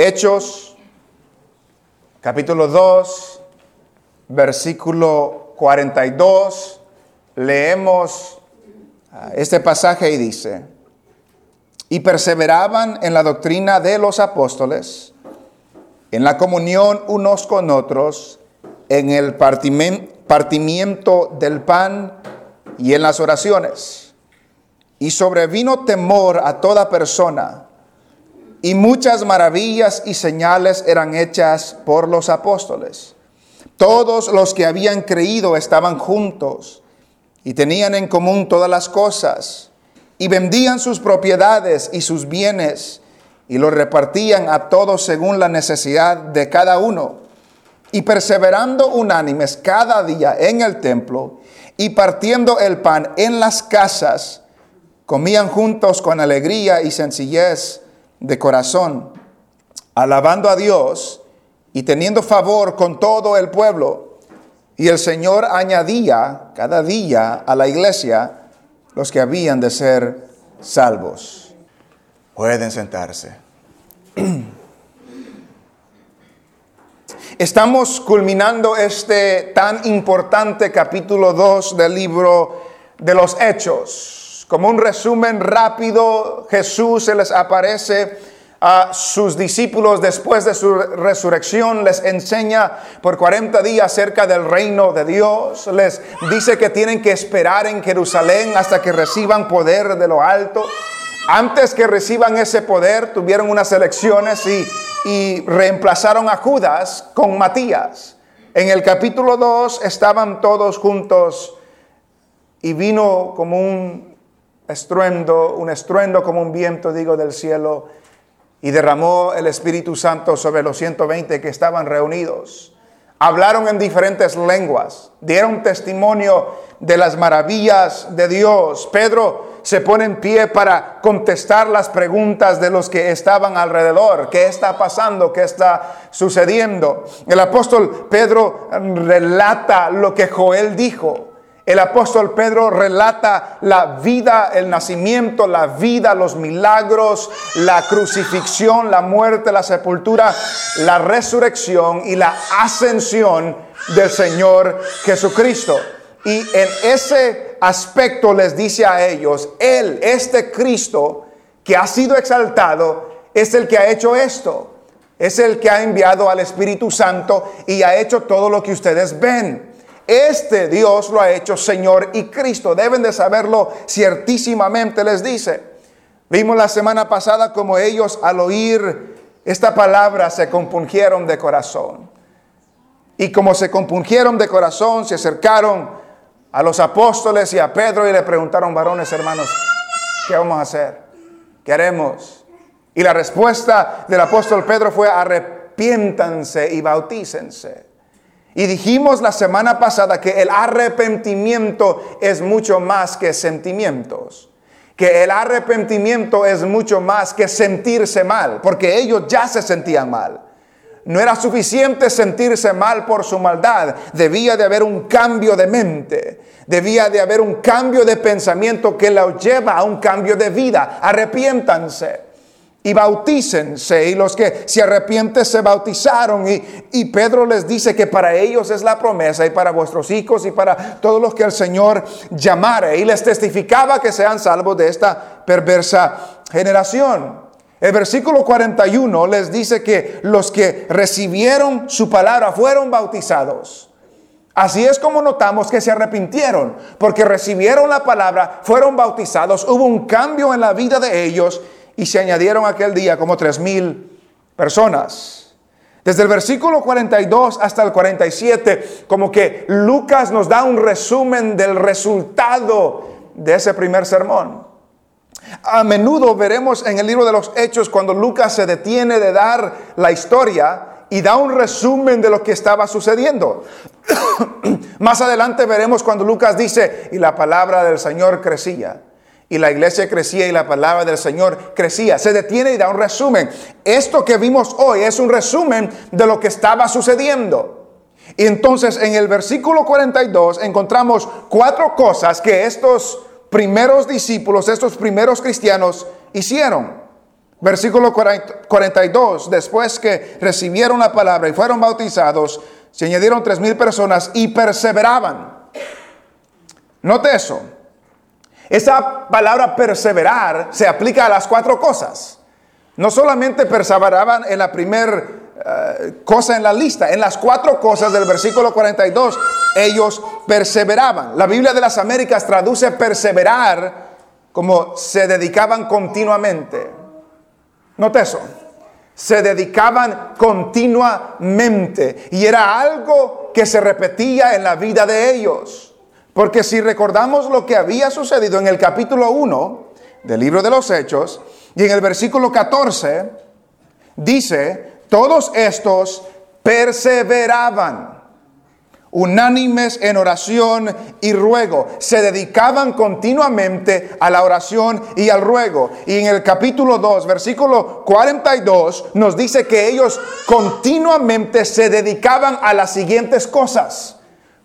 Hechos, capítulo 2, versículo 42, leemos ah, este pasaje y dice, y perseveraban en la doctrina de los apóstoles, en la comunión unos con otros, en el partimiento del pan y en las oraciones. Y sobrevino temor a toda persona, y muchas maravillas y señales eran hechas por los apóstoles. Todos los que habían creído estaban juntos y tenían en común todas las cosas, y vendían sus propiedades y sus bienes, y los repartían a todos según la necesidad de cada uno. Y perseverando unánimes cada día en el templo, y partiendo el pan en las casas, comían juntos con alegría y sencillez de corazón, alabando a Dios y teniendo favor con todo el pueblo. Y el Señor añadía cada día a la iglesia los que habían de ser salvos. Pueden sentarse. Estamos culminando este tan importante capítulo 2 del libro de los Hechos. Como un resumen rápido, Jesús se les aparece a sus discípulos después de su resurrección, les enseña por 40 días acerca del reino de Dios, les dice que tienen que esperar en Jerusalén hasta que reciban poder de lo alto. Antes que reciban ese poder, tuvieron unas elecciones y reemplazaron a Judas con Matías. En el capítulo 2 estaban todos juntos y vino como un estruendo, un estruendo como un viento, digo, del cielo, y derramó el Espíritu Santo sobre los 120 que estaban reunidos. Hablaron en diferentes lenguas, dieron testimonio de las maravillas de Dios. Pedro se pone en pie para contestar las preguntas de los que estaban alrededor. ¿Qué está pasando? ¿Qué está sucediendo? El apóstol Pedro relata lo que Joel dijo. El apóstol Pedro relata la vida, el nacimiento, la vida, los milagros, la crucifixión, la muerte, la sepultura, la resurrección y la ascensión del Señor Jesucristo. Y en ese aspecto les dice a ellos, Él, este Cristo que ha sido exaltado, es el que ha hecho esto. Es el que ha enviado al Espíritu Santo y ha hecho todo lo que ustedes ven. Este Dios lo ha hecho Señor y Cristo. Deben de saberlo ciertísimamente, les dice. Vimos la semana pasada como ellos al oír esta palabra se compungieron de corazón. Y como se compungieron de corazón, se acercaron a los apóstoles y a Pedro y le preguntaron, varones hermanos, ¿qué vamos a hacer? ¿Qué haremos? Y la respuesta del apóstol Pedro fue, arrepiéntanse y bautícense. Y dijimos la semana pasada que el arrepentimiento es mucho más que sentimientos. Que el arrepentimiento es mucho más que sentirse mal, porque ellos ya se sentían mal. No era suficiente sentirse mal por su maldad. Debía de haber un cambio de mente. Debía de haber un cambio de pensamiento que los lleva a un cambio de vida. Arrepiéntanse y bautícense. Y los que se arrepienten se bautizaron. Y, y, Pedro les dice que para ellos es la promesa y para vuestros hijos y para todos los que el Señor llamare. Y les testificaba que sean salvos de esta perversa generación. El versículo 41 les dice que los que recibieron su palabra fueron bautizados. Así es como notamos que se arrepintieron, porque recibieron la palabra, fueron bautizados, hubo un cambio en la vida de ellos y se añadieron aquel día como tres mil personas. Desde el versículo 42 hasta el 47, como que Lucas nos da un resumen del resultado de ese primer sermón. A menudo veremos en el libro de los Hechos cuando Lucas se detiene de dar la historia y da un resumen de lo que estaba sucediendo. Más adelante veremos cuando Lucas dice, y la palabra del Señor crecía. Y la iglesia crecía y la palabra del Señor crecía. Se detiene y da un resumen. Esto que vimos hoy es un resumen de lo que estaba sucediendo. Y entonces en el versículo 42 encontramos cuatro cosas que estos primeros discípulos, estos primeros cristianos hicieron. Versículo 42, después que recibieron la palabra y fueron bautizados, se añadieron tres mil personas y perseveraban. Note eso. Esa palabra perseverar se aplica a las cuatro cosas. No solamente perseveraban en la primera eh, cosa en la lista, en las cuatro cosas del versículo 42, ellos perseveraban. La Biblia de las Américas traduce perseverar como se dedicaban continuamente. Note eso. Se dedicaban continuamente y era algo que se repetía en la vida de ellos. Porque si recordamos lo que había sucedido en el capítulo 1 del libro de los Hechos y en el versículo 14, dice, todos estos perseveraban unánimes en oración y ruego. Se dedicaban continuamente a la oración y al ruego. Y en el capítulo 2, versículo 42, nos dice que ellos continuamente se dedicaban a las siguientes cosas.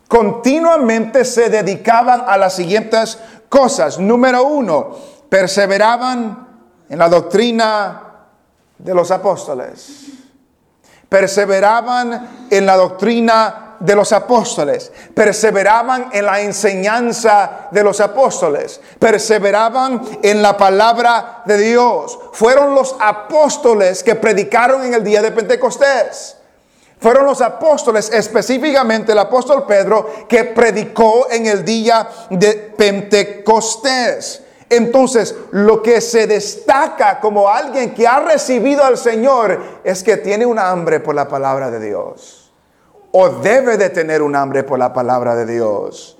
Continuamente se dedicaban a las siguientes cosas. Número uno, perseveraban en la doctrina de los apóstoles. Perseveraban en la doctrina de los apóstoles, perseveraban en la enseñanza de los apóstoles, perseveraban en la palabra de Dios. Fueron los apóstoles que predicaron en el día de Pentecostés. Fueron los apóstoles, específicamente el apóstol Pedro, que predicó en el día de Pentecostés. Entonces, lo que se destaca como alguien que ha recibido al Señor es que tiene un hambre por la palabra de Dios o debe de tener un hambre por la palabra de Dios.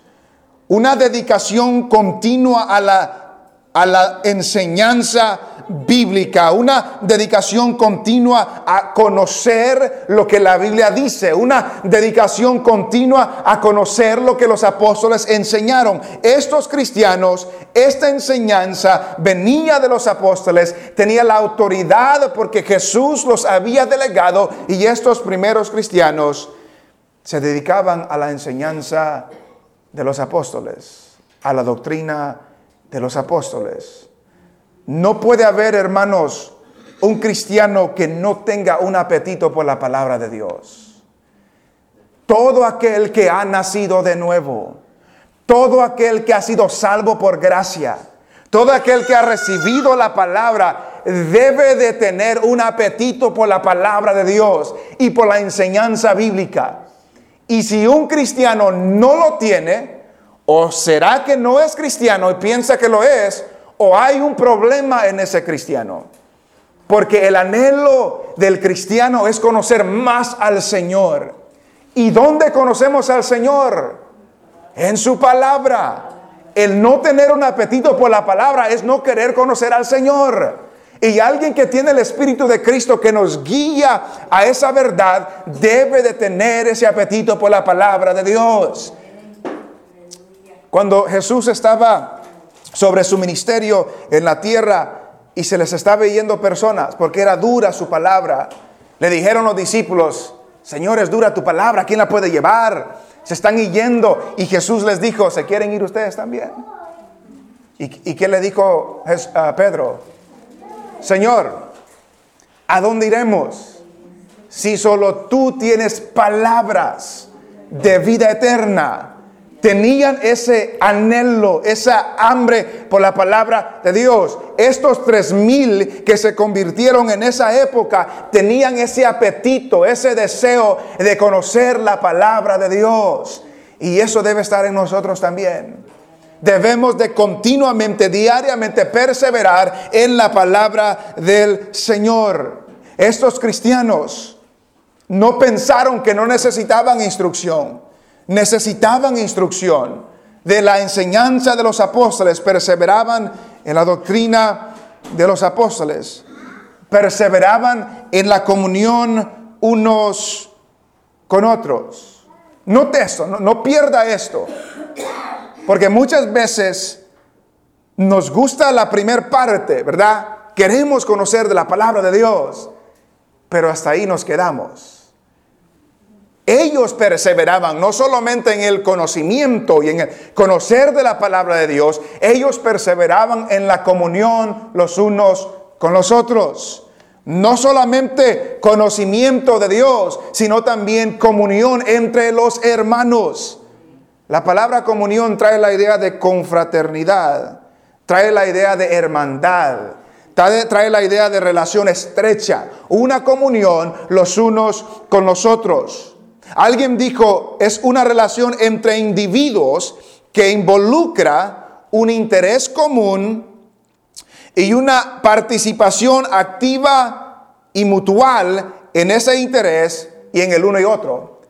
Una dedicación continua a la, a la enseñanza bíblica, una dedicación continua a conocer lo que la Biblia dice, una dedicación continua a conocer lo que los apóstoles enseñaron. Estos cristianos, esta enseñanza venía de los apóstoles, tenía la autoridad porque Jesús los había delegado y estos primeros cristianos se dedicaban a la enseñanza de los apóstoles, a la doctrina de los apóstoles. No puede haber, hermanos, un cristiano que no tenga un apetito por la palabra de Dios. Todo aquel que ha nacido de nuevo, todo aquel que ha sido salvo por gracia, todo aquel que ha recibido la palabra debe de tener un apetito por la palabra de Dios y por la enseñanza bíblica. Y si un cristiano no lo tiene, o será que no es cristiano y piensa que lo es, o hay un problema en ese cristiano. Porque el anhelo del cristiano es conocer más al Señor. ¿Y dónde conocemos al Señor? En su palabra. El no tener un apetito por la palabra es no querer conocer al Señor. Y alguien que tiene el Espíritu de Cristo que nos guía a esa verdad debe de tener ese apetito por la palabra de Dios. Cuando Jesús estaba sobre su ministerio en la tierra y se les estaba yendo personas porque era dura su palabra, le dijeron los discípulos, Señor, es dura tu palabra, ¿quién la puede llevar? Se están yendo y Jesús les dijo, ¿se quieren ir ustedes también? ¿Y, qué le dijo a Pedro? Señor, ¿a dónde iremos? Si solo tú tienes palabras de vida eterna. Tenían ese anhelo, esa hambre por la palabra de Dios. Estos tres mil que se convirtieron en esa época tenían ese apetito, ese deseo de conocer la palabra de Dios. Y eso debe estar en nosotros también debemos de continuamente, diariamente perseverar en la palabra del Señor. Estos cristianos no pensaron que no necesitaban instrucción, necesitaban instrucción de la enseñanza de los apóstoles, perseveraban en la doctrina de los apóstoles, perseveraban en la comunión unos con otros. Note esto, no, no pierda esto. Porque muchas veces nos gusta la primera parte, ¿verdad? Queremos conocer de la palabra de Dios, pero hasta ahí nos quedamos. Ellos perseveraban no solamente en el conocimiento y en el conocer de la palabra de Dios, ellos perseveraban en la comunión los unos con los otros. No solamente conocimiento de Dios, sino también comunión entre los hermanos. La palabra comunión trae la idea de confraternidad, trae la idea de hermandad, trae, la idea de relación estrecha, una comunión los unos con los otros. Alguien dijo, es una relación entre individuos que involucra un interés común y una participación activa y mutual en ese interés y en el uno y otro.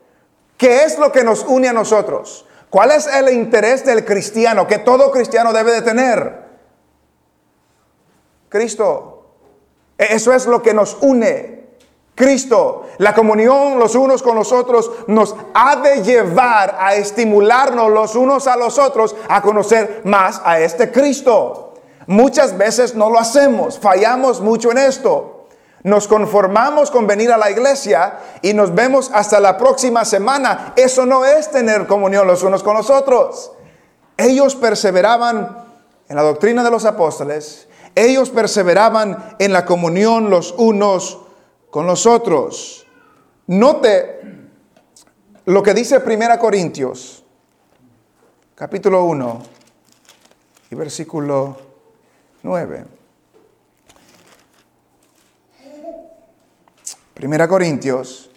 ¿Qué es lo que nos une a nosotros? ¿Cuál es el interés del cristiano que todo cristiano debe de tener? Cristo. E-, eso es lo que nos une. Cristo, la comunión los unos con los otros nos ha de llevar a estimularnos los unos a los otros a conocer más a este Cristo. Muchas veces no lo hacemos, fallamos mucho en esto. Nos conformamos con venir a la iglesia y nos vemos hasta la próxima semana. Eso no es tener comunión los unos con los otros. Ellos perseveraban en la doctrina de los apóstoles, ellos perseveraban en la comunión los unos con los otros. Note lo que dice 1 Corintios, capítulo 1 y versículo 9. 1 Corintios,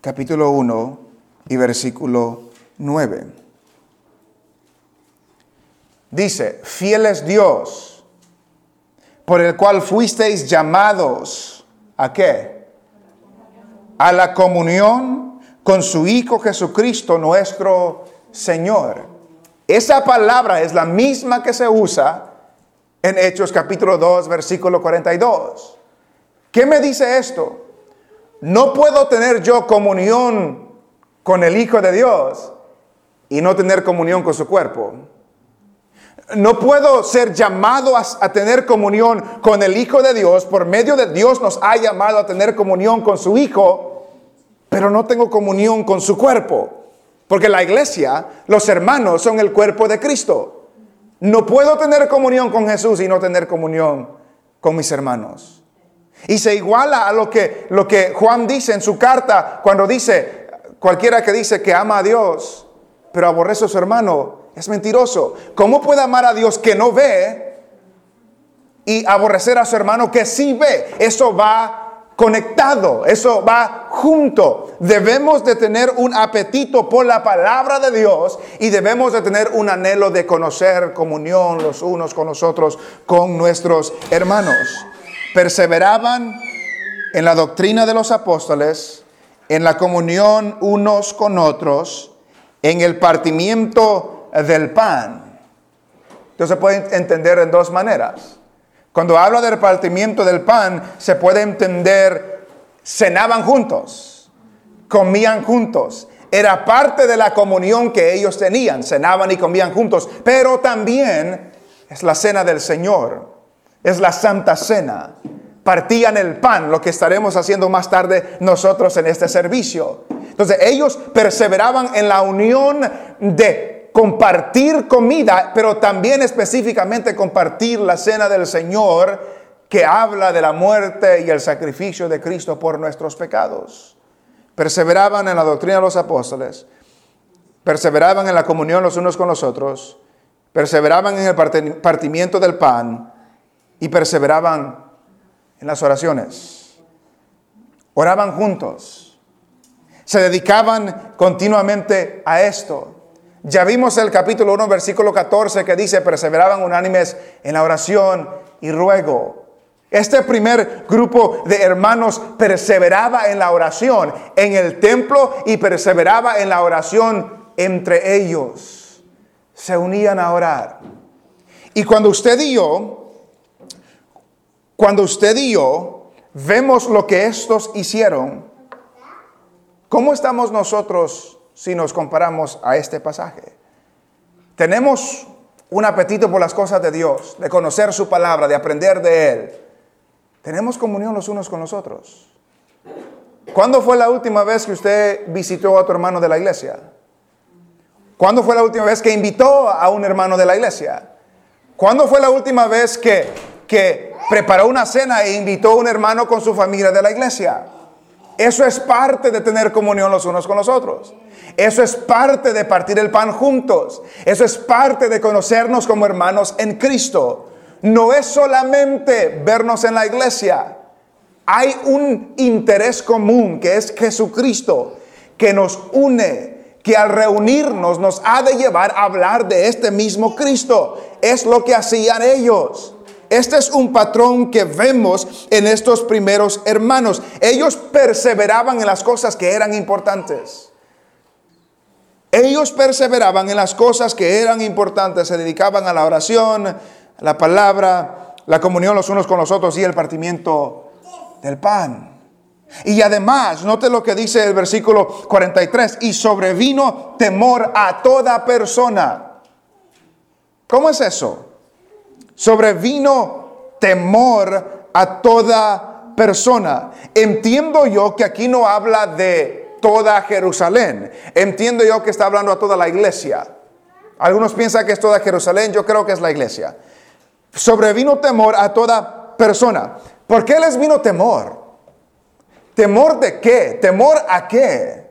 capítulo 1 y versículo 9. Dice, fiel es Dios, por el cual fuisteis llamados, ¿a qué? A la comunión con su Hijo Jesucristo, nuestro Señor. Esa palabra es la misma que se usa en Hechos capítulo 2, versículo 42. ¿Qué me dice esto? No puedo tener yo comunión con el Hijo de Dios y no tener comunión con su cuerpo. No puedo ser llamado a, tener comunión con el Hijo de Dios. Por medio de Dios nos ha llamado a tener comunión con su Hijo, pero no tengo comunión con su cuerpo. Porque la iglesia, los hermanos son el cuerpo de Cristo. No puedo tener comunión con Jesús y no tener comunión con mis hermanos. Y se iguala a lo que, lo que Juan dice en su carta cuando dice, cualquiera que dice que ama a Dios, pero aborrece a su hermano, es mentiroso. ¿Cómo puede amar a Dios que no ve y aborrecer a su hermano que sí ve? Eso va conectado, eso va junto. Debemos de tener un apetito por la palabra de Dios y debemos de tener un anhelo de conocer comunión los unos con los otros, con nuestros hermanos. Perseveraban en la doctrina de los apóstoles, en la comunión unos con otros, en el partimiento del pan. Entonces se puede entender en dos maneras. Cuando habla del repartimiento del pan, se puede entender, cenaban juntos, comían juntos. Era parte de la comunión que ellos tenían, cenaban y comían juntos, pero también es la cena del Señor, es la santa cena. Partían el pan, lo que estaremos haciendo más tarde nosotros en este servicio. Entonces ellos perseveraban en la unión de compartir comida, pero también específicamente compartir la cena del Señor que habla de la muerte y el sacrificio de Cristo por nuestros pecados. Perseveraban en la doctrina de los apóstoles, perseveraban en la comunión los unos con los otros, perseveraban en el partimiento del pan y perseveraban en las oraciones. Oraban juntos, se dedicaban continuamente a esto. Ya vimos el capítulo 1, versículo 14 que dice, perseveraban unánimes en la oración y ruego. Este primer grupo de hermanos perseveraba en la oración en el templo y perseveraba en la oración entre ellos. Se unían a orar. Y cuando usted y yo, cuando usted y yo vemos lo que estos hicieron, ¿cómo estamos nosotros si nos comparamos a este pasaje. Tenemos un apetito por las cosas de Dios, de conocer su palabra, de aprender de Él. Tenemos comunión los unos con los otros. ¿Cuándo fue la última vez que usted visitó a tu hermano de la iglesia? ¿Cuándo fue la última vez que invitó a un hermano de la iglesia? ¿Cuándo fue la última vez que, que preparó una cena e invitó a un hermano con su familia de la iglesia. Eso es parte de tener comunión los unos con los otros. Eso es parte de partir el pan juntos. Eso es parte de conocernos como hermanos en Cristo. No es solamente vernos en la iglesia. Hay un interés común que es Jesucristo, que nos une, que al reunirnos nos ha de llevar a hablar de este mismo Cristo. Es lo que hacían ellos. Este es un patrón que vemos en estos primeros hermanos. Ellos perseveraban en las cosas que eran importantes. Ellos perseveraban en las cosas que eran importantes, se dedicaban a la oración, la palabra, la comunión los unos con los otros y el partimiento del pan. Y además, note lo que dice el versículo 43, y sobrevino temor a toda persona. ¿Cómo es eso? Sobrevino temor a toda persona. Entiendo yo que aquí no habla de toda Jerusalén. Entiendo yo que está hablando a toda la iglesia. Algunos piensan que es toda Jerusalén, yo creo que es la iglesia. Sobrevino temor a toda persona. ¿Por qué les vino temor? ¿Temor de qué? ¿Temor a qué?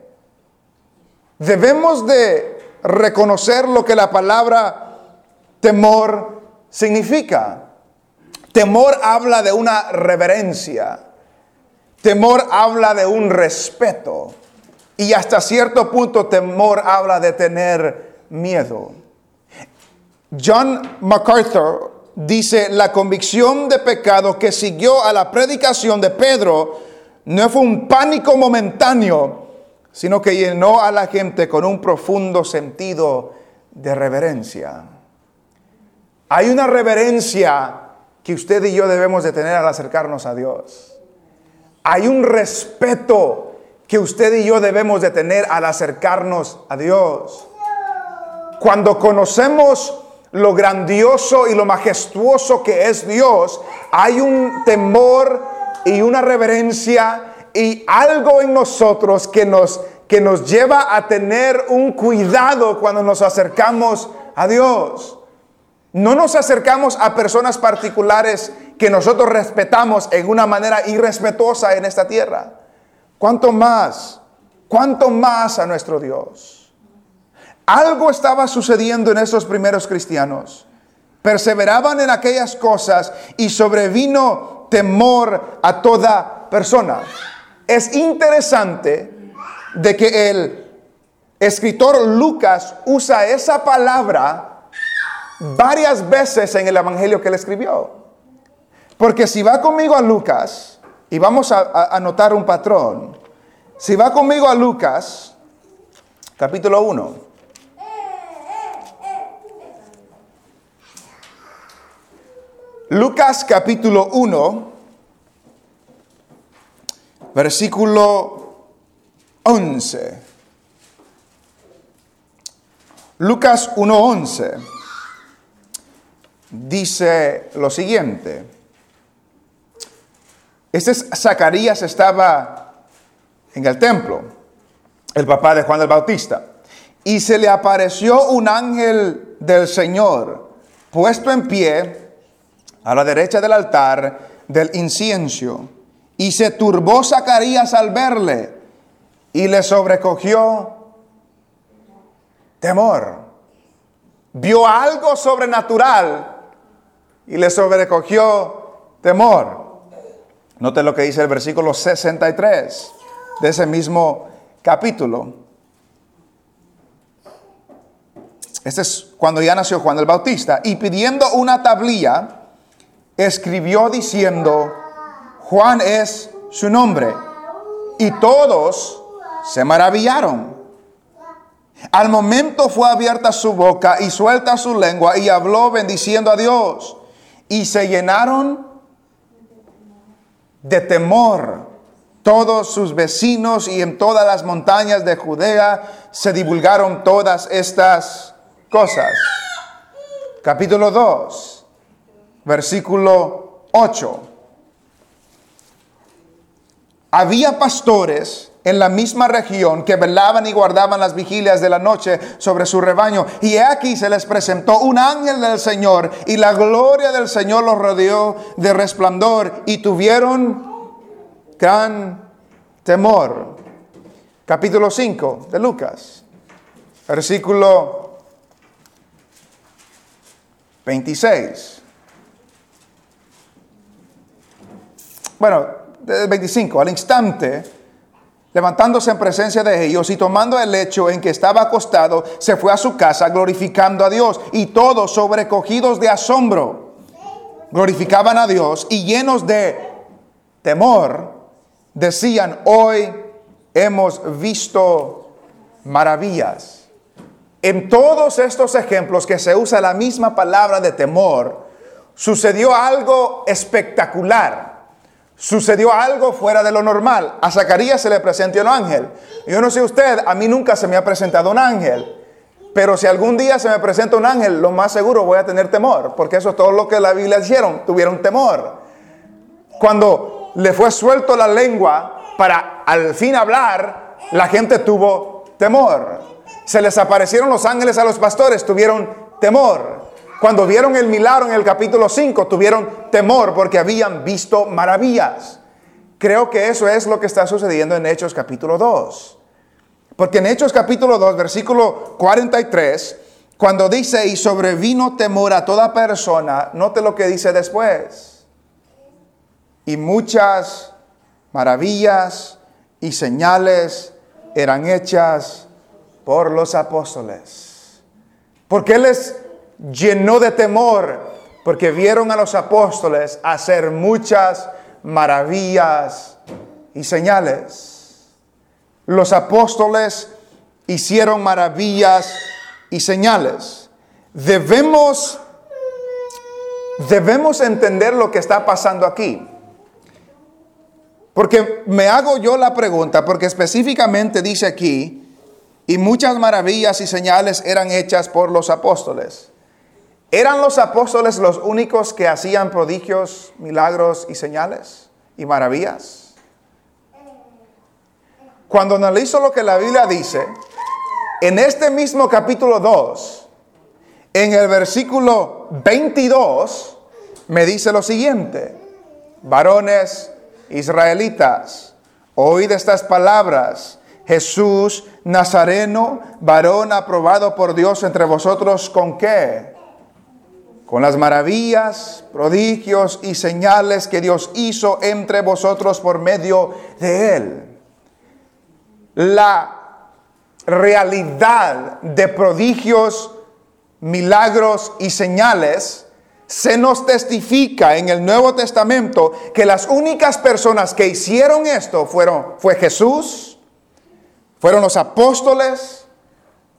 Debemos de reconocer lo que la palabra temor significa. Temor habla de una reverencia. Temor habla de un respeto. Y hasta cierto punto temor habla de tener miedo. John MacArthur dice, la convicción de pecado que siguió a la predicación de Pedro no fue un pánico momentáneo, sino que llenó a la gente con un profundo sentido de reverencia. Hay una reverencia que usted y yo debemos de tener al acercarnos a Dios. Hay un respeto que usted y yo debemos de tener al acercarnos a Dios. Cuando conocemos lo grandioso y lo majestuoso que es Dios, hay un temor y una reverencia y algo en nosotros que nos, que nos lleva a tener un cuidado cuando nos acercamos a Dios. No nos acercamos a personas particulares que nosotros respetamos en una manera irrespetuosa en esta tierra. ¿Cuánto más? ¿Cuánto más a nuestro Dios? Algo estaba sucediendo en esos primeros cristianos. Perseveraban en aquellas cosas y sobrevino temor a toda persona. Es interesante de que el escritor Lucas usa esa palabra varias veces en el Evangelio que él escribió. Porque si va conmigo a Lucas, y vamos a, notar un patrón, si va conmigo a Lucas, capítulo 1, Lucas capítulo 1, versículo 11. Lucas 1.11 dice lo siguiente. Este Zacarías estaba en el templo, el papá de Juan el Bautista, y se le apareció un ángel del Señor puesto en pie a la derecha del altar del incienso, y se turbó Zacarías al verle, y le sobrecogió temor. Vio algo sobrenatural y le sobrecogió temor. Note lo que dice el versículo 63 de ese mismo capítulo. Este es cuando ya nació Juan el Bautista. Y pidiendo una tablilla, escribió diciendo, Juan es su nombre. Y todos se maravillaron. Al momento fue abierta su boca y suelta su lengua y habló bendiciendo a Dios y se llenaron de temor. Todos sus vecinos y en todas las montañas de Judea se divulgaron todas estas cosas. Capítulo 2, versículo 8. Había pastores en la misma región que velaban y guardaban las vigilias de la noche sobre su rebaño. Y aquí se les presentó un ángel del Señor y la gloria del Señor los rodeó de resplandor y tuvieron gran temor. Capítulo 5 de Lucas, versículo 26. Bueno, 25, al instante levantándose en presencia de ellos y tomando el lecho en que estaba acostado, se fue a su casa glorificando a Dios y todos sobrecogidos de asombro glorificaban a Dios y llenos de temor decían, hoy hemos visto maravillas. En todos estos ejemplos que se usa la misma palabra de temor, sucedió algo espectacular sucedió algo fuera de lo normal. A Zacarías se le presentó un ángel. Yo no sé usted, a mí nunca se me ha presentado un ángel. Pero si algún día se me presenta un ángel, lo más seguro voy a tener temor, porque eso es todo lo que la Biblia dijeron, tuvieron temor. Cuando le fue suelto la lengua para al fin hablar, la gente tuvo temor. Se les aparecieron los ángeles a los pastores, tuvieron temor. Cuando vieron el milagro en el capítulo 5, tuvieron temor porque habían visto maravillas. Creo que eso es lo que está sucediendo en Hechos capítulo 2. Porque en Hechos capítulo 2, versículo 43, cuando dice, y sobrevino temor a toda persona, note lo que dice después. Y muchas maravillas y señales eran hechas por los apóstoles. Porque les llenó de temor porque vieron a los apóstoles hacer muchas maravillas y señales. Los apóstoles hicieron maravillas y señales. Debemos debemos entender lo que está pasando aquí. Porque me hago yo la pregunta, porque específicamente dice aquí, y muchas maravillas y señales eran hechas por los apóstoles. ¿Eran los apóstoles los únicos que hacían prodigios, milagros y señales y maravillas? Cuando analizo lo que la Biblia dice, en este mismo capítulo 2, en el versículo 22, me dice lo siguiente, varones israelitas, oíd estas palabras, Jesús Nazareno, varón aprobado por Dios entre vosotros, ¿con qué? Con las maravillas, prodigios y señales que Dios hizo entre vosotros por medio de Él. La realidad de prodigios, milagros y señales se nos testifica en el Nuevo Testamento que las únicas personas que hicieron esto fueron fue Jesús, fueron los apóstoles,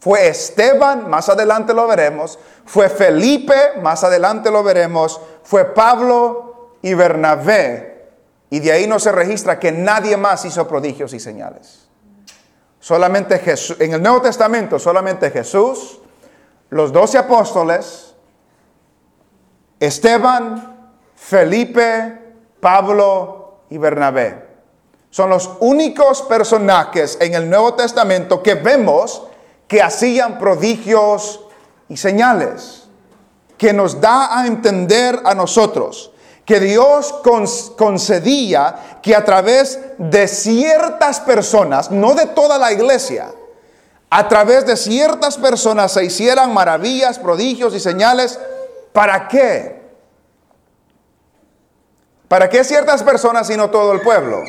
fue Esteban, más adelante lo veremos, fue Felipe, más adelante lo veremos, fue Pablo y Bernabé. Y de ahí no se registra que nadie más hizo prodigios y señales. Solamente Jesús, en el Nuevo Testamento, solamente Jesús, los doce apóstoles, Esteban, Felipe, Pablo y Bernabé. Son los únicos personajes en el Nuevo Testamento que vemos que hacían prodigios y señales, que nos da a entender a nosotros que Dios concedía que a través de ciertas personas, no de toda la iglesia, a través de ciertas personas se hicieran maravillas, prodigios y señales. ¿Para qué? ¿Para qué ciertas personas y no todo el pueblo?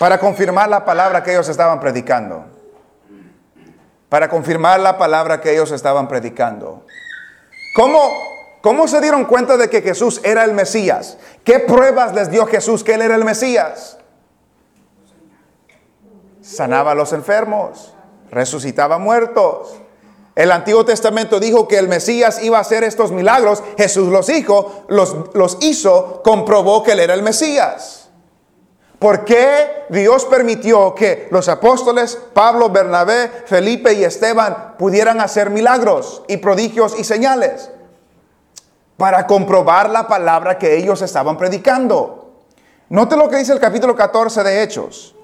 Para confirmar la palabra que ellos estaban predicando. Para confirmar la palabra que ellos estaban predicando. ¿Cómo, ¿Cómo se dieron cuenta de que Jesús era el Mesías? ¿Qué pruebas les dio Jesús que Él era el Mesías? Sanaba a los enfermos, resucitaba muertos. El Antiguo Testamento dijo que el Mesías iba a hacer estos milagros. Jesús los hizo, los, los hizo, comprobó que Él era el Mesías. ¿Por qué Dios permitió que los apóstoles Pablo, Bernabé, Felipe y Esteban pudieran hacer milagros y prodigios y señales? Para comprobar la palabra que ellos estaban predicando. Note lo que dice el capítulo 14 de Hechos.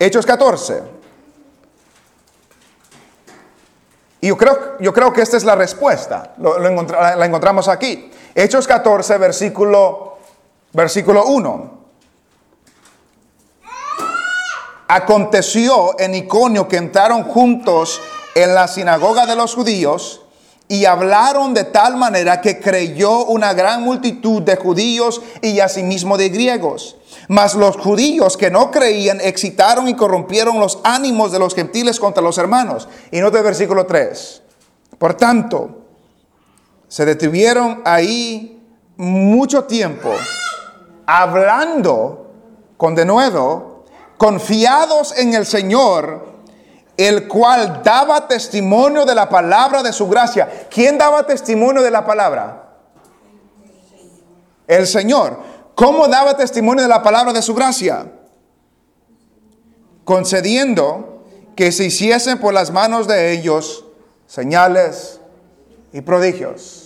Hechos 14. Y yo creo, yo creo que esta es la respuesta. la encontramos aquí. Hechos 14, versículo, versículo 1. Aconteció en Iconio que entraron juntos en la sinagoga de los judíos y hablaron de tal manera que creyó una gran multitud de judíos y asimismo de griegos. Mas los judíos que no creían excitaron y corrompieron los ánimos de los gentiles contra los hermanos. Y note el versículo 3. Por tanto, se detuvieron ahí mucho tiempo hablando con denuedo, confiados en el Señor, el cual daba testimonio de la palabra de su gracia. ¿Quién daba testimonio de la palabra? El Señor. ¿Cómo daba testimonio de la palabra de su gracia? Concediendo que se hiciesen por las manos de ellos señales y prodigios.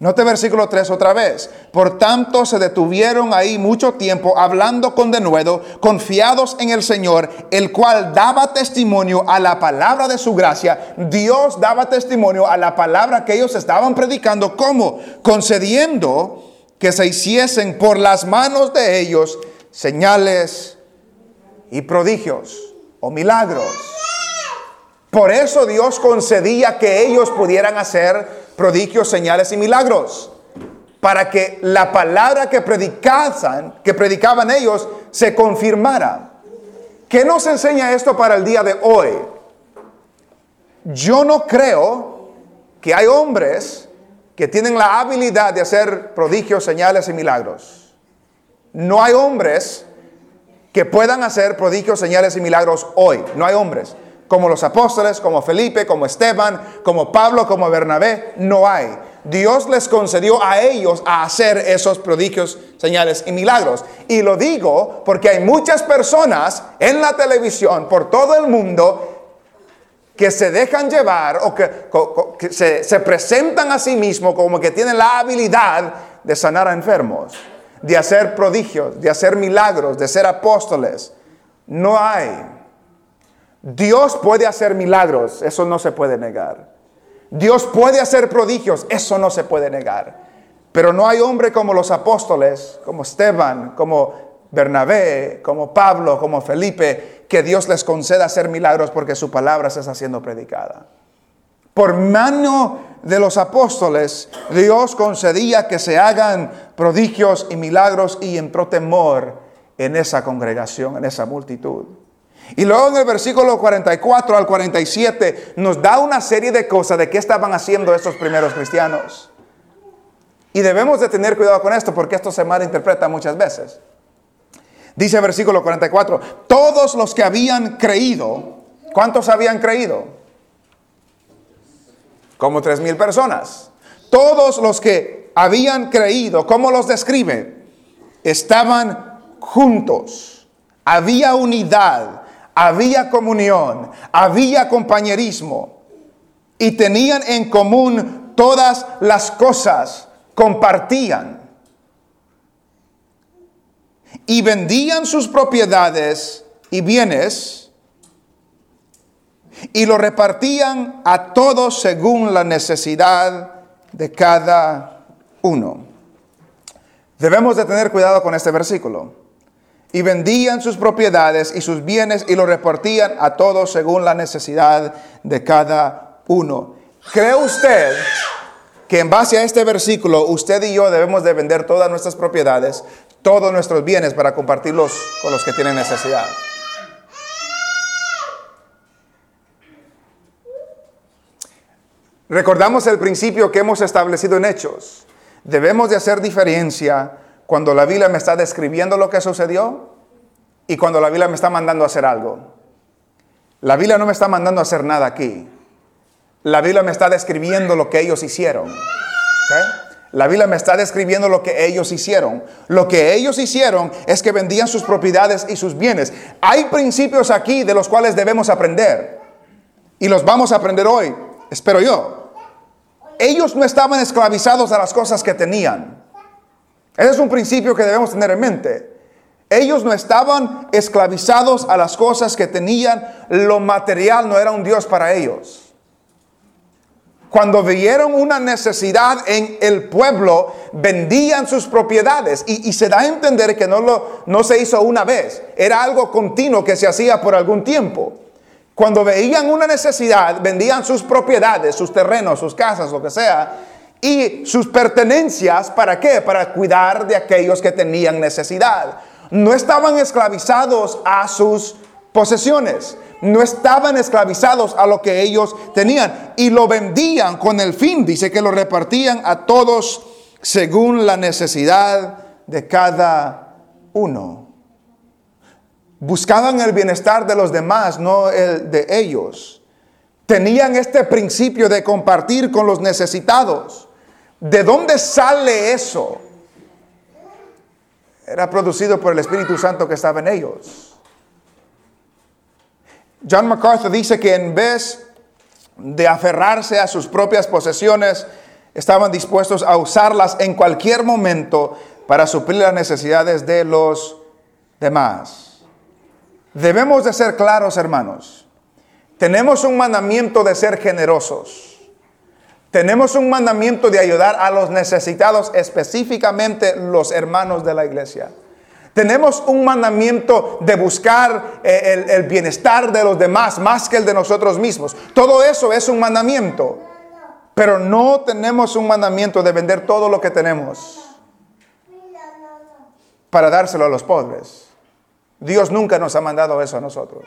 Note versículo 3 otra vez. Por tanto se detuvieron ahí mucho tiempo hablando con denuedo, confiados en el Señor, el cual daba testimonio a la palabra de su gracia. Dios daba testimonio a la palabra que ellos estaban predicando. ¿Cómo? Concediendo que se hiciesen por las manos de ellos señales y prodigios o milagros. Por eso Dios concedía que ellos pudieran hacer prodigios, señales y milagros, para que la palabra que predicaban, que predicaban ellos, se confirmara. ¿Qué nos enseña esto para el día de hoy? Yo no creo que hay hombres que tienen la habilidad de hacer prodigios, señales y milagros. No hay hombres que puedan hacer prodigios, señales y milagros hoy. No hay hombres. Como los apóstoles, como Felipe, como Esteban, como Pablo, como Bernabé. No hay. Dios les concedió a ellos a hacer esos prodigios, señales y milagros. Y lo digo porque hay muchas personas en la televisión por todo el mundo que se dejan llevar o que, se, se, presentan a sí mismos como que tienen la habilidad de sanar a enfermos, de hacer prodigios, de hacer milagros, de ser apóstoles. No hay. Dios puede hacer milagros, eso no se puede negar. Dios puede hacer prodigios, eso no se puede negar. Pero no hay hombre como los apóstoles, como Esteban, como Bernabé, como Pablo, como Felipe, que Dios les conceda hacer milagros porque su palabra se está siendo predicada. Por mano de los apóstoles, Dios concedía que se hagan prodigios y milagros y entró temor en esa congregación, en esa multitud. Y luego en el versículo 44 al 47 nos da una serie de cosas de qué estaban haciendo estos primeros cristianos. Y debemos de tener cuidado con esto porque esto se malinterpreta muchas veces. Dice el versículo 44, todos los que habían creído, ¿cuántos habían creído? Como tres mil personas. Todos los que habían creído, ¿cómo los describe? Estaban juntos, había unidad, había comunión, había compañerismo y tenían en común todas las cosas, compartían y vendían sus propiedades y bienes y lo repartían a todos según la necesidad de cada uno. Debemos de tener cuidado con este versículo. Y vendían sus propiedades y sus bienes y lo repartían a todos según la necesidad de cada uno. ¿Cree usted que en base a este versículo usted y yo debemos de vender todas nuestras propiedades, todos nuestros bienes para compartirlos con los que tienen necesidad. Recordamos el principio que hemos establecido en Hechos. Debemos de hacer diferencia cuando la Biblia me está describiendo lo que sucedió y cuando la Biblia me está mandando a hacer algo. La Biblia no me está mandando a hacer nada aquí. La Biblia me está describiendo lo que ellos hicieron. La Biblia me está describiendo lo que ellos hicieron. Lo que ellos hicieron es que vendían sus propiedades y sus bienes. Hay principios aquí de los cuales debemos aprender. Y los vamos a aprender hoy, espero yo. ellos no estaban esclavizados a las cosas que tenían. Ese es un principio que debemos tener en mente. Ellos no estaban esclavizados a las cosas que tenían. Lo material no era un Dios para ellos. Cuando vieron una necesidad en el pueblo, vendían sus propiedades. Y, se da a entender que no, no se hizo una vez. Era algo continuo que se hacía por algún tiempo. Cuando veían una necesidad, vendían sus propiedades, sus terrenos, sus casas, lo que sea, y sus pertenencias, ¿para qué? Para cuidar de aquellos que tenían necesidad. No estaban esclavizados a sus posesiones, no estaban esclavizados a lo que ellos tenían y lo vendían con el fin, dice que lo repartían a todos según la necesidad de cada uno. Buscaban el bienestar de los demás, no el de ellos. Tenían este principio de compartir con los necesitados. ¿De dónde sale eso? Era producido por el Espíritu Santo que estaba en ellos. John MacArthur dice que en vez de aferrarse a sus propias posesiones, estaban dispuestos a usarlas en cualquier momento para suplir las necesidades de los demás. Debemos de ser claros, hermanos. Tenemos un mandamiento de ser generosos. Tenemos un mandamiento de ayudar a los necesitados, específicamente los hermanos de la iglesia. Tenemos un mandamiento de buscar eh, el, bienestar de los demás más que el de nosotros mismos. Todo eso es un mandamiento. Pero no tenemos un mandamiento de vender todo lo que tenemos para dárselo a los pobres. Dios nunca nos ha mandado eso a nosotros.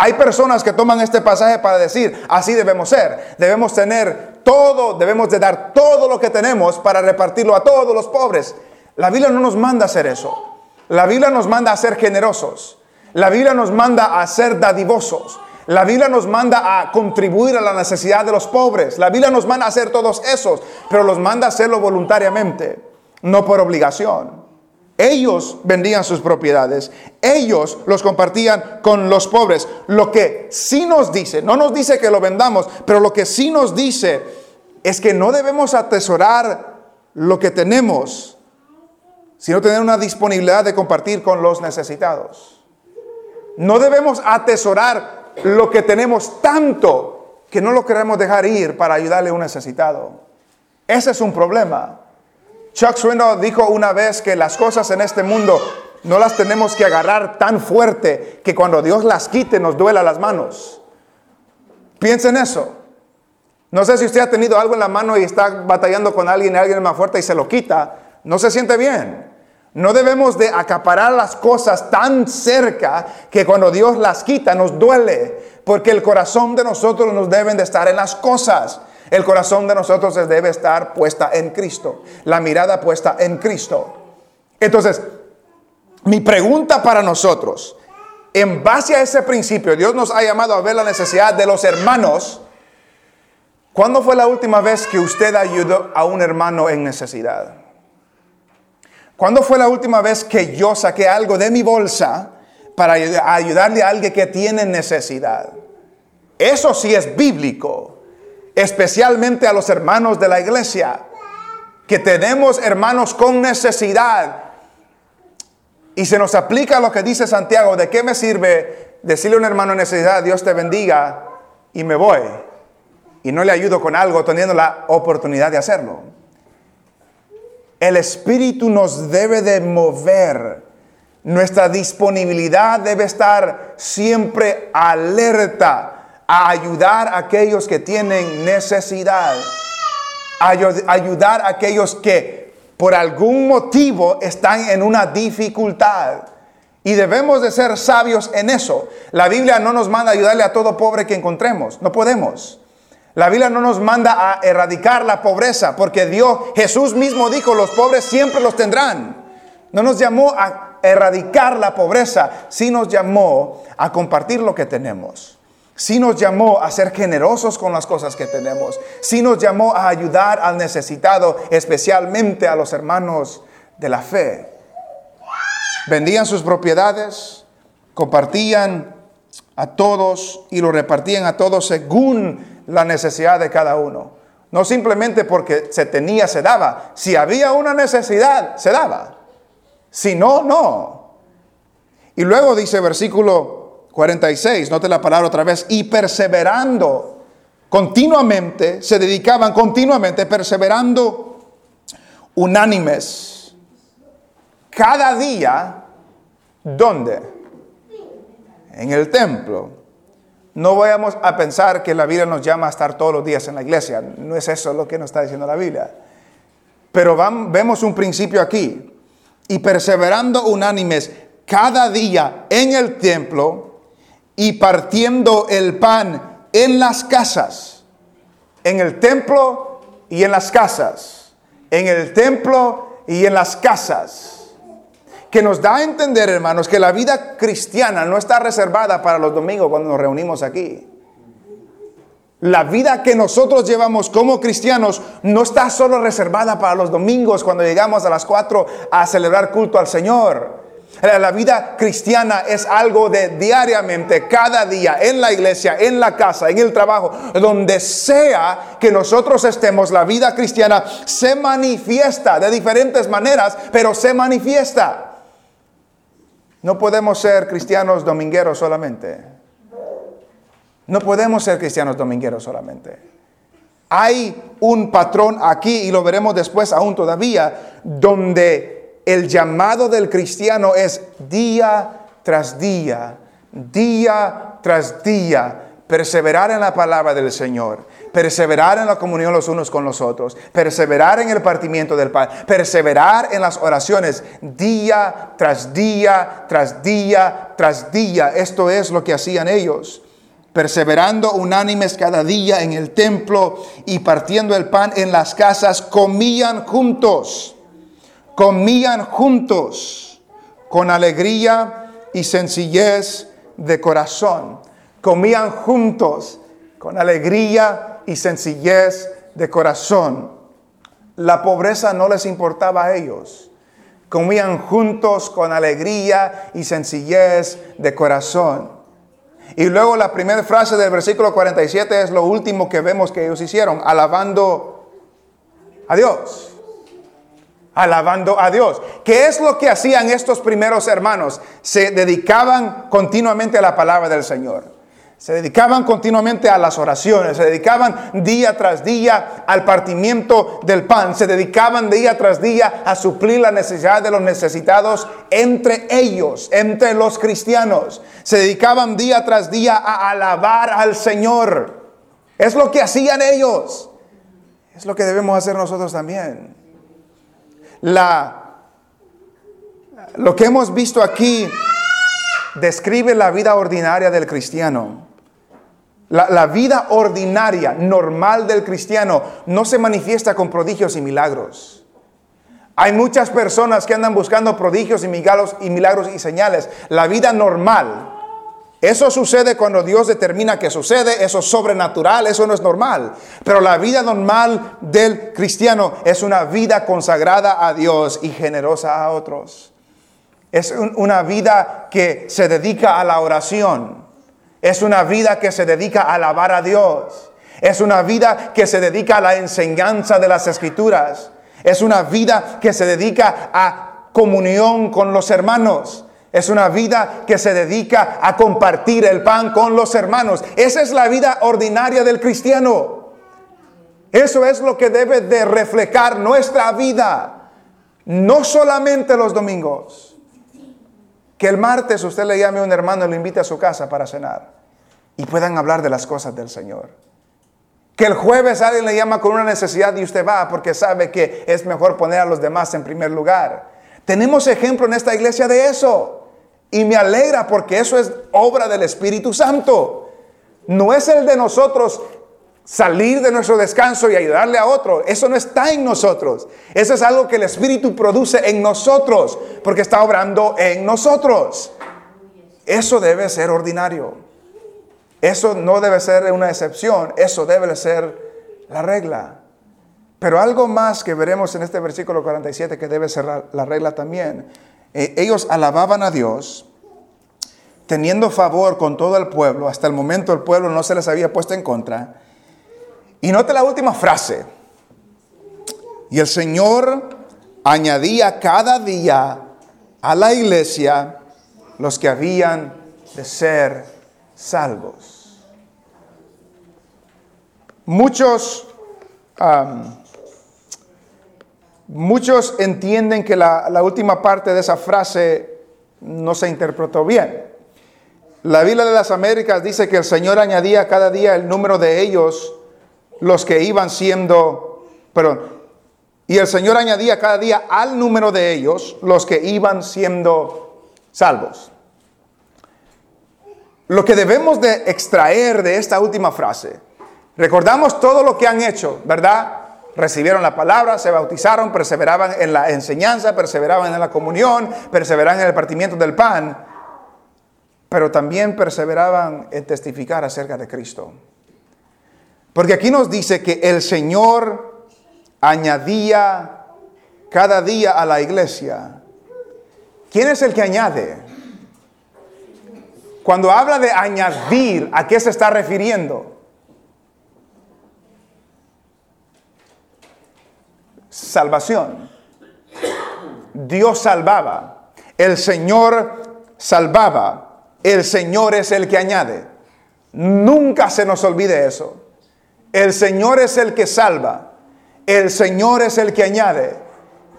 Hay personas que toman este pasaje para decir, así debemos ser. Debemos tener todo, debemos de dar todo lo que tenemos para repartirlo a todos los pobres. La Biblia no nos manda hacer eso. La Biblia nos manda a ser generosos. La Biblia nos manda a ser dadivosos. La Biblia nos manda a contribuir a la necesidad de los pobres. La Biblia nos manda a hacer todos esos, pero los manda a hacerlo voluntariamente, no por obligación. Ellos vendían sus propiedades, ellos los compartían con los pobres. Lo que sí nos dice, no nos dice que lo vendamos, pero lo que sí nos dice es que no debemos atesorar lo que tenemos, sino tener una disponibilidad de compartir con los necesitados. No debemos atesorar lo que tenemos tanto que no lo queremos dejar ir para ayudarle a un necesitado. Ese es un problema. Chuck Swindoll dijo una vez que las cosas en este mundo no las tenemos que agarrar tan fuerte que cuando Dios las quite nos duela las manos. Piensen eso. No sé si usted ha tenido algo en la mano y está batallando con alguien y alguien más fuerte y se lo quita. No se siente bien. No debemos de acaparar las cosas tan cerca que cuando Dios las quita nos duele, porque el corazón de nosotros nos deben de estar en las cosas. El corazón de nosotros debe estar puesta en Cristo, la mirada puesta en Cristo. Entonces, mi pregunta para nosotros, en base a ese principio, Dios nos ha llamado a ver la necesidad de los hermanos. ¿Cuándo fue la última vez que usted ayudó a un hermano en necesidad? ¿Cuándo fue la última vez que yo saqué algo de mi bolsa para ayudarle a alguien que tiene necesidad? Eso sí es bíblico, especialmente a los hermanos de la iglesia, que tenemos hermanos con necesidad. Y se nos aplica lo que dice Santiago, ¿de qué me sirve decirle a un hermano en necesidad, Dios te bendiga, y me voy? Y no le ayudo con algo teniendo la oportunidad de hacerlo. El Espíritu nos debe de mover. Nuestra disponibilidad debe estar siempre alerta a ayudar a aquellos que tienen necesidad. A ayudar a aquellos que por algún motivo están en una dificultad. Y debemos de ser sabios en eso. La Biblia no nos manda a ayudarle a todo pobre que encontremos. No podemos. La Biblia no nos manda a erradicar la pobreza, porque Dios, Jesús mismo dijo, los pobres siempre los tendrán. No nos llamó a erradicar la pobreza, sí nos llamó a compartir lo que tenemos. Sí nos llamó a ser generosos con las cosas que tenemos. Sí nos llamó a ayudar al necesitado, especialmente a los hermanos de la fe. Vendían sus propiedades, compartían a todos y lo repartían a todos según la necesidad de cada uno. No simplemente porque se tenía, se daba. Si había una necesidad, se daba. Si no, no. Y luego dice versículo 46, note la palabra otra vez, y perseverando continuamente, se dedicaban continuamente, perseverando unánimes. Cada día, ¿dónde? En el templo. No vayamos a pensar que la Biblia nos llama a estar todos los días en la iglesia. No es eso lo que nos está diciendo la Biblia. Pero vemos un principio aquí. Y perseverando unánimes cada día en el templo y partiendo el pan en las casas. En el templo y en las casas. En el templo y en las casas que nos da a entender, hermanos, que la vida cristiana no está reservada para los domingos cuando nos reunimos aquí. La vida que nosotros llevamos como cristianos no está solo reservada para los domingos cuando llegamos a las 4 a celebrar culto al Señor. La vida cristiana es algo de diariamente, cada día, en la iglesia, en la casa, en el trabajo, donde sea que nosotros estemos, la vida cristiana se manifiesta de diferentes maneras, pero se manifiesta. No podemos ser cristianos domingueros solamente. No podemos ser cristianos domingueros solamente. Hay un patrón aquí, y lo veremos después aún todavía, donde el llamado del cristiano es día tras día, día tras día, perseverar en la palabra del Señor, perseverar en la comunión los unos con los otros, perseverar en el partimiento del pan, perseverar en las oraciones día tras día, tras día, tras día. Esto es lo que hacían ellos. Perseverando unánimes cada día en el templo y partiendo el pan en las casas, comían juntos, comían juntos con alegría y sencillez de corazón. Comían juntos con alegría y sencillez de corazón. La pobreza no les importaba a ellos. Comían juntos con alegría y sencillez de corazón. Y luego la primera frase del versículo 47 es lo último que vemos que ellos hicieron, alabando a Dios. Alabando a Dios. ¿Qué es lo que hacían estos primeros hermanos? Se dedicaban continuamente a la palabra del Señor. Se dedicaban continuamente a las oraciones, se dedicaban día tras día al partimiento del pan, se dedicaban día tras día a suplir la necesidad de los necesitados entre ellos, entre los cristianos. Se dedicaban día tras día a alabar al Señor. Es lo que hacían ellos. Es lo que debemos hacer nosotros también. La, lo que hemos visto aquí describe la vida ordinaria del cristiano. La, vida ordinaria, normal del cristiano, no se manifiesta con prodigios y milagros. Hay muchas personas que andan buscando prodigios y milagros, y milagros y señales. La vida normal, eso sucede cuando Dios determina que sucede, eso es sobrenatural, eso no es normal. Pero la vida normal del cristiano es una vida consagrada a Dios y generosa a otros. Es una vida que se dedica a la oración. Es una vida que se dedica a alabar a Dios. Es una vida que se dedica a la enseñanza de las escrituras. Es una vida que se dedica a comunión con los hermanos. Es una vida que se dedica a compartir el pan con los hermanos. Esa es la vida ordinaria del cristiano. Eso es lo que debe de reflejar nuestra vida. No solamente los domingos. Que el martes usted le llame a un hermano y lo invite a su casa para cenar y puedan hablar de las cosas del Señor. Que el jueves alguien le llama con una necesidad y usted va porque sabe que es mejor poner a los demás en primer lugar. Tenemos ejemplo en esta iglesia de eso. Y me alegra porque eso es obra del Espíritu Santo. No es el de nosotros salir de nuestro descanso y ayudarle a otro. Eso no está en nosotros. Eso es algo que el Espíritu produce en nosotros, porque está obrando en nosotros. Eso debe ser ordinario. Eso no debe ser una excepción, eso debe ser la regla. Pero algo más que veremos en este versículo 47 que debe ser la, regla también. Eh, ellos alababan a Dios teniendo favor con todo el pueblo. Hasta el momento el pueblo no se les había puesto en contra Y note la última frase. Y el Señor añadía cada día a la iglesia los que habían de ser salvos. Muchos, muchos entienden que la, última parte de esa frase no se interpretó bien. La Biblia de las Américas dice que el Señor añadía cada día el número de ellos, los que iban siendo, perdón, y el Señor añadía cada día al número de ellos los que iban siendo salvos. Lo que debemos de extraer de esta última frase, recordamos todo lo que han hecho, ¿verdad? Recibieron la palabra, se bautizaron, perseveraban en la enseñanza, perseveraban en la comunión, perseveraban en el partimiento del pan, pero también perseveraban en testificar acerca de Cristo. Porque aquí nos dice que el Señor añadía cada día a la iglesia. ¿Quién es el que añade? Cuando habla de añadir, ¿a qué se está refiriendo? Salvación. Dios salvaba. El Señor salvaba. El Señor es el que añade. Nunca se nos olvide eso. El Señor es el que salva. El Señor es el que añade.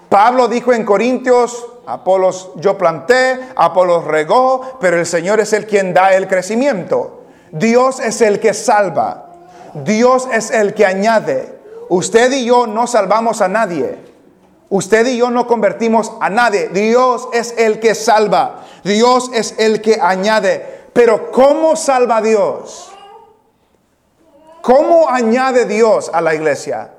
Pablo dijo en Corintios, Apolos yo planté, Apolos regó, pero el Señor es el quien da el crecimiento. Dios es el que salva. Dios es el que añade. Usted y yo no salvamos a nadie. Usted y yo no convertimos a nadie. Dios es el que salva. Dios es el que añade. Pero ¿cómo salva Dios? ¿Cómo añade Dios a la iglesia?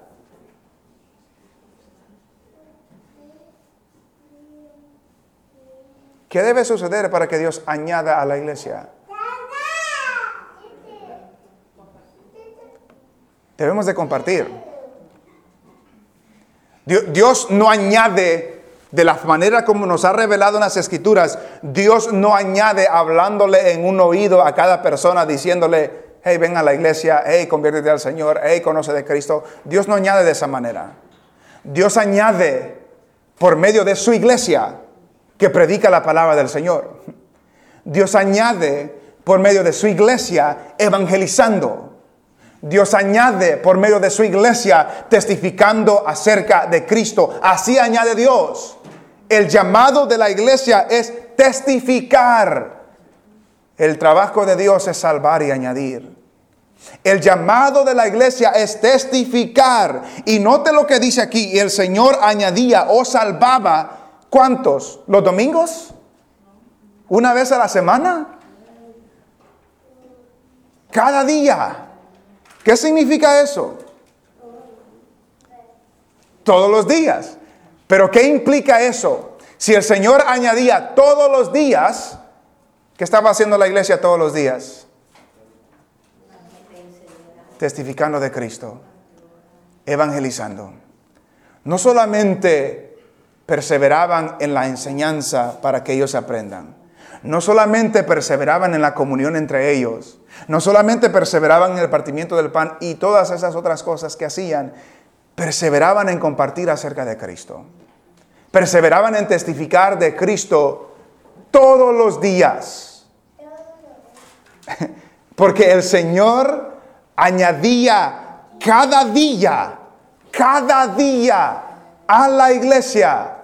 ¿Qué debe suceder para que Dios añada a la iglesia? Debemos de compartir. Dios no añade de la manera como nos ha revelado en las escrituras. Dios no añade hablándole en un oído a cada persona diciéndole, hey, ven a la iglesia, hey, conviértete al Señor, hey, conoce de Cristo. Dios no añade de esa manera. Dios añade por medio de su iglesia que predica la palabra del Señor. Dios añade por medio de su iglesia evangelizando. Dios añade por medio de su iglesia testificando acerca de Cristo. Así añade Dios. El llamado de la iglesia es testificar. El trabajo de Dios es salvar y añadir. El llamado de la iglesia es testificar. Y note lo que dice aquí. El Señor añadía o salvaba ¿Cuántos? ¿Los domingos? ¿Una vez a la semana? Cada día. ¿Qué significa eso? Todos los días. Pero ¿qué implica eso? Si el Señor añadía todos los días, ¿qué estaba haciendo la iglesia todos los días? Testificando de Cristo, evangelizando. No solamente perseveraban en la enseñanza para que ellos aprendan. No solamente perseveraban en la comunión entre ellos, no solamente perseveraban en el partimiento del pan y todas esas otras cosas que hacían, perseveraban en compartir acerca de Cristo. Perseveraban en testificar de Cristo todos los días. Porque el Señor añadía cada día, cada día a la iglesia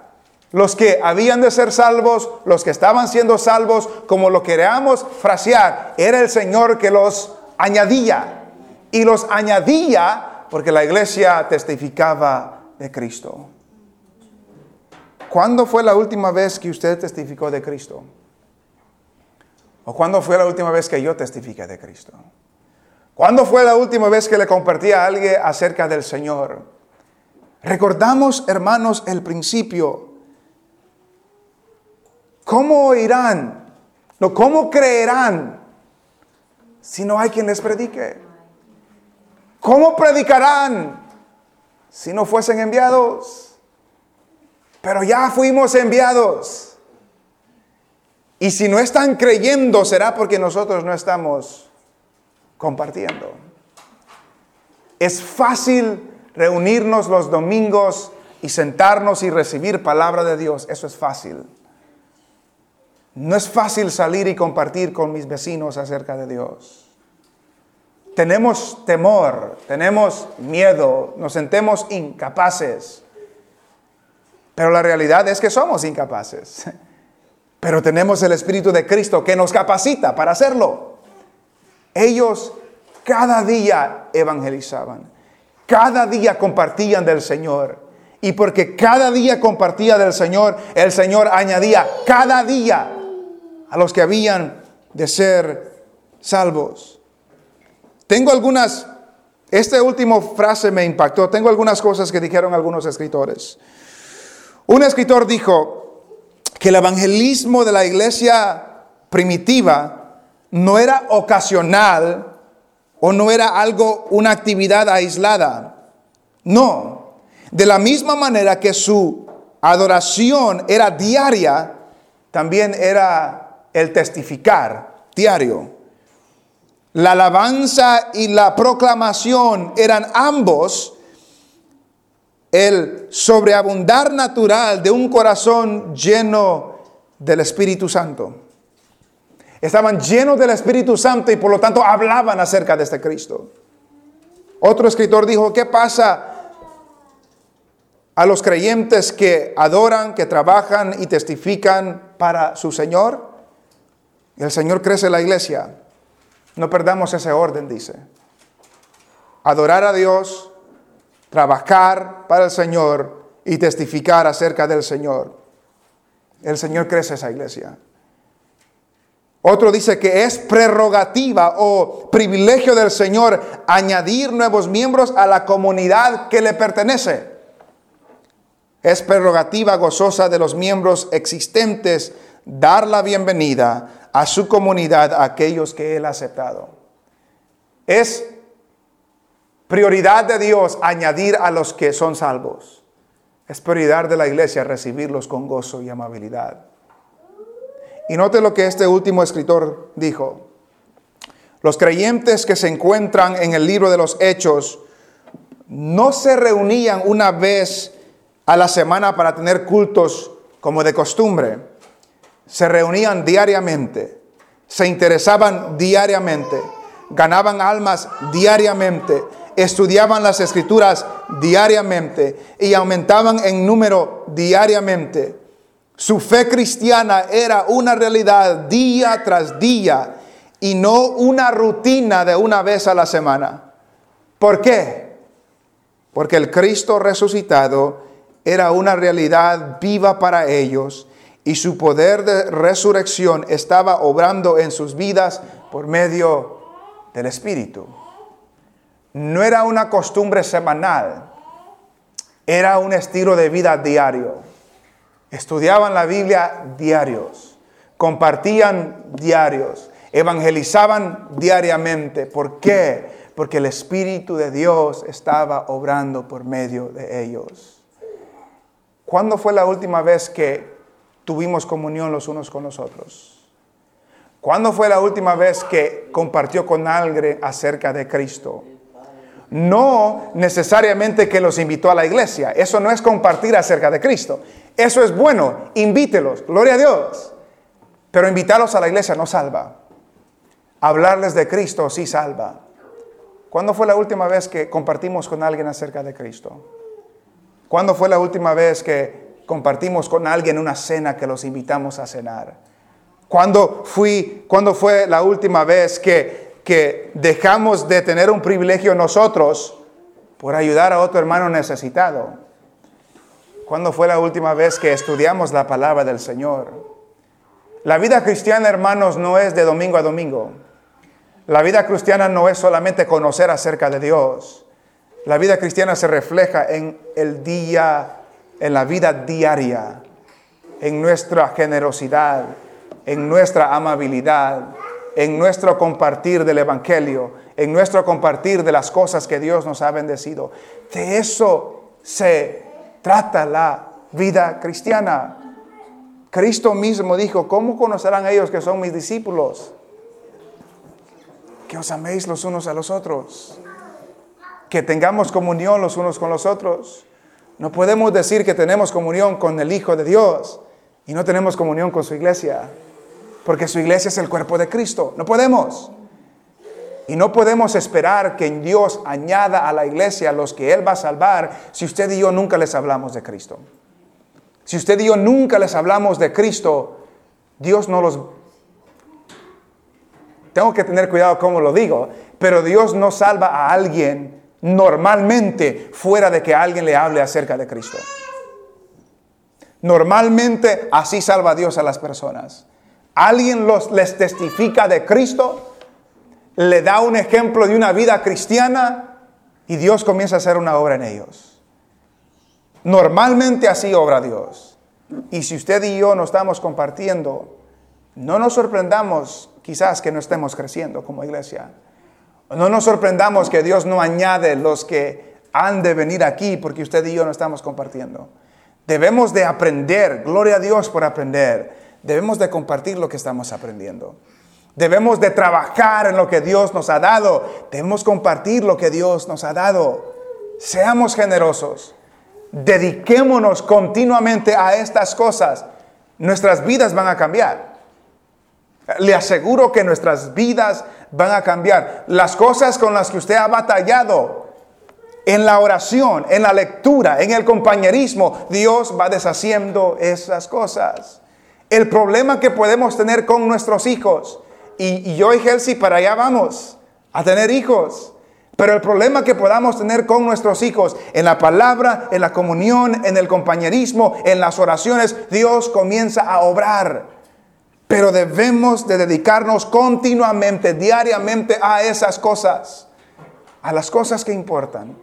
los que habían de ser salvos, los que estaban siendo salvos, como lo queríamos frasear, era el Señor que los añadía. Y los añadía porque la iglesia testificaba de Cristo. ¿Cuándo fue la última vez que usted testificó de Cristo? ¿O cuándo fue la última vez que yo testifiqué de Cristo? ¿Cuándo fue la última vez que le compartí a alguien acerca del Señor? Recordamos, hermanos, el principio ¿Cómo oirán? No, ¿cómo creerán si no hay quien les predique? ¿Cómo predicarán si no fuesen enviados? Pero ya fuimos enviados. Y si no están creyendo, será porque nosotros no estamos compartiendo. Es fácil reunirnos los domingos y sentarnos y recibir palabra de Dios. Eso es fácil. No es fácil salir y compartir con mis vecinos acerca de Dios. Tenemos temor, tenemos miedo, nos sentemos incapaces. Pero la realidad es que somos incapaces. Pero tenemos el Espíritu de Cristo que nos capacita para hacerlo. Ellos cada día evangelizaban, cada día compartían del Señor. Y porque cada día compartía del Señor, el Señor añadía cada día a los que habían de ser salvos. Tengo algunas, esta última frase me impactó, tengo algunas cosas que dijeron algunos escritores. Un escritor dijo que el evangelismo de la iglesia primitiva no era ocasional o no era algo, una actividad aislada. No, de la misma manera que su adoración era diaria, también era el testificar diario. La alabanza y la proclamación eran ambos el sobreabundar natural de un corazón lleno del Espíritu Santo. Estaban llenos del Espíritu Santo y por lo tanto hablaban acerca de este Cristo. Otro escritor dijo, ¿qué pasa a los creyentes que adoran, que trabajan y testifican para su Señor? El Señor crece la iglesia. No perdamos ese orden, dice. Adorar a Dios, trabajar para el Señor y testificar acerca del Señor. El Señor crece esa iglesia. Otro dice que es prerrogativa o privilegio del Señor añadir nuevos miembros a la comunidad que le pertenece. Es prerrogativa gozosa de los miembros existentes dar la bienvenida a su comunidad a aquellos que Él ha aceptado. Es prioridad de Dios añadir a los que son salvos. Es prioridad de la iglesia recibirlos con gozo y amabilidad. Y note lo que este último escritor dijo. Los creyentes que se encuentran en el libro de los Hechos no se reunían una vez a la semana para tener cultos como de costumbre. Se reunían diariamente, se interesaban diariamente, ganaban almas diariamente, estudiaban las escrituras diariamente y aumentaban en número diariamente. Su fe cristiana era una realidad día tras día y no una rutina de una vez a la semana. ¿Por qué? Porque el Cristo resucitado era una realidad viva para ellos y su poder de resurrección estaba obrando en sus vidas por medio del Espíritu. No era una costumbre semanal, era un estilo de vida diario. Estudiaban la Biblia diarios, compartían diarios, evangelizaban diariamente. ¿Por qué? Porque el Espíritu de Dios estaba obrando por medio de ellos. ¿Cuándo fue la última vez que tuvimos comunión los unos con los otros? ¿Cuándo fue la última vez que compartió con alguien acerca de Cristo? No necesariamente que los invitó a la iglesia. Eso no es compartir acerca de Cristo. Eso es bueno. Invítelos. Gloria a Dios. Pero invitarlos a la iglesia no salva. Hablarles de Cristo sí salva. ¿Cuándo fue la última vez que compartimos con alguien acerca de Cristo? ¿Cuándo fue la última vez que compartimos con alguien una cena que los invitamos a cenar? ¿Cuándo, fui, ¿Cuándo fue la última vez que que dejamos de tener un privilegio nosotros por ayudar a otro hermano necesitado. ¿Cuándo fue la última vez que estudiamos la palabra del Señor? La vida cristiana, hermanos, no es de domingo a domingo. La vida cristiana no es solamente conocer acerca de Dios. La vida cristiana se refleja en el día, en la vida diaria, en nuestra generosidad, en nuestra amabilidad, en nuestro compartir del Evangelio, en nuestro compartir de las cosas que Dios nos ha bendecido. De eso se trata la vida cristiana. Cristo mismo dijo, ¿cómo conocerán ellos que son mis discípulos? Que os améis los unos a los otros. que tengamos comunión los unos con los otros. No podemos decir que tenemos comunión con el Hijo de Dios y no tenemos comunión con su iglesia, porque su iglesia es el cuerpo de Cristo. No podemos. Y no podemos esperar que Dios añada a la iglesia los que Él va a salvar si usted y yo nunca les hablamos de Cristo. Si usted y yo nunca les hablamos de Cristo, Dios no los... Tengo que tener cuidado cómo lo digo, pero Dios no salva a alguien normalmente fuera de que alguien le hable acerca de Cristo. Normalmente así salva Dios a las personas. Alguien les testifica de Cristo, le da un ejemplo de una vida cristiana y Dios comienza a hacer una obra en ellos. Normalmente así obra Dios. Y si usted y yo no estamos compartiendo, no nos sorprendamos quizás que no estemos creciendo como iglesia. No nos sorprendamos que Dios no añade los que han de venir aquí porque usted y yo no estamos compartiendo. Debemos de aprender, gloria a Dios por aprender. Debemos de compartir lo que estamos aprendiendo. Debemos de trabajar en lo que Dios nos ha dado. Debemos compartir lo que Dios nos ha dado. Seamos generosos. Dediquémonos continuamente a estas cosas. Nuestras vidas van a cambiar. Le aseguro que nuestras vidas van a cambiar. Las cosas con las que usted ha batallado en la oración, en la lectura, en el compañerismo, Dios va deshaciendo esas cosas. El problema que podemos tener con nuestros hijos, y, yo y Helsi para allá vamos, a tener hijos. Pero el problema que podamos tener con nuestros hijos en la palabra, en la comunión, en el compañerismo, en las oraciones, Dios comienza a obrar. Pero debemos de dedicarnos continuamente, diariamente a esas cosas, a las cosas que importan,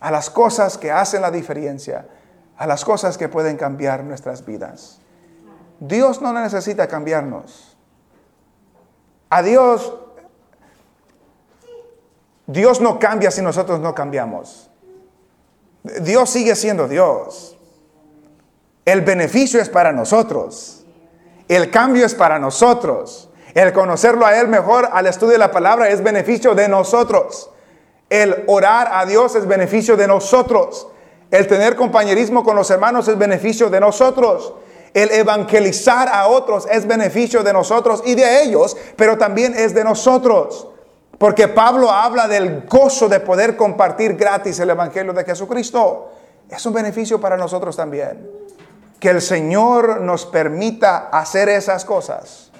a las cosas que hacen la diferencia, a las cosas que pueden cambiar nuestras vidas. Dios no necesita cambiarnos. A Dios, Dios no cambia si nosotros no cambiamos. Dios sigue siendo Dios. El beneficio es para nosotros. El cambio es para nosotros. El conocerlo a Él mejor al estudio de la palabra es beneficio de nosotros. El orar a Dios es beneficio de nosotros. El tener compañerismo con los hermanos es beneficio de nosotros. El evangelizar a otros es beneficio de nosotros y de ellos, pero también es de nosotros. Porque Pablo habla del gozo de poder compartir gratis el Evangelio de Jesucristo. Es un beneficio para nosotros también que el Señor nos permita hacer esas cosas,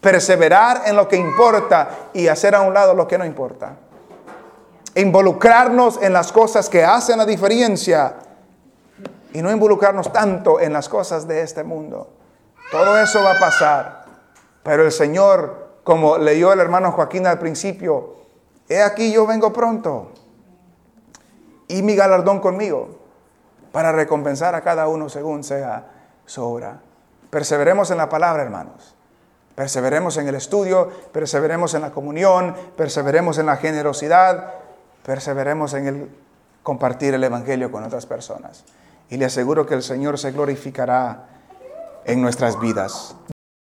perseverar en lo que importa y hacer a un lado lo que no importa. Involucrarnos en las cosas que hacen la diferencia y no involucrarnos tanto en las cosas de este mundo. Todo eso va a pasar, pero el Señor, como leyó el hermano Joaquín al principio, he aquí yo vengo pronto y mi galardón conmigo para recompensar a cada uno según sea su obra. Perseveremos en la palabra, hermanos. Perseveremos en el estudio, perseveremos en la comunión, perseveremos en la generosidad, perseveremos en el compartir el Evangelio con otras personas. Y le aseguro que el Señor se glorificará en nuestras vidas.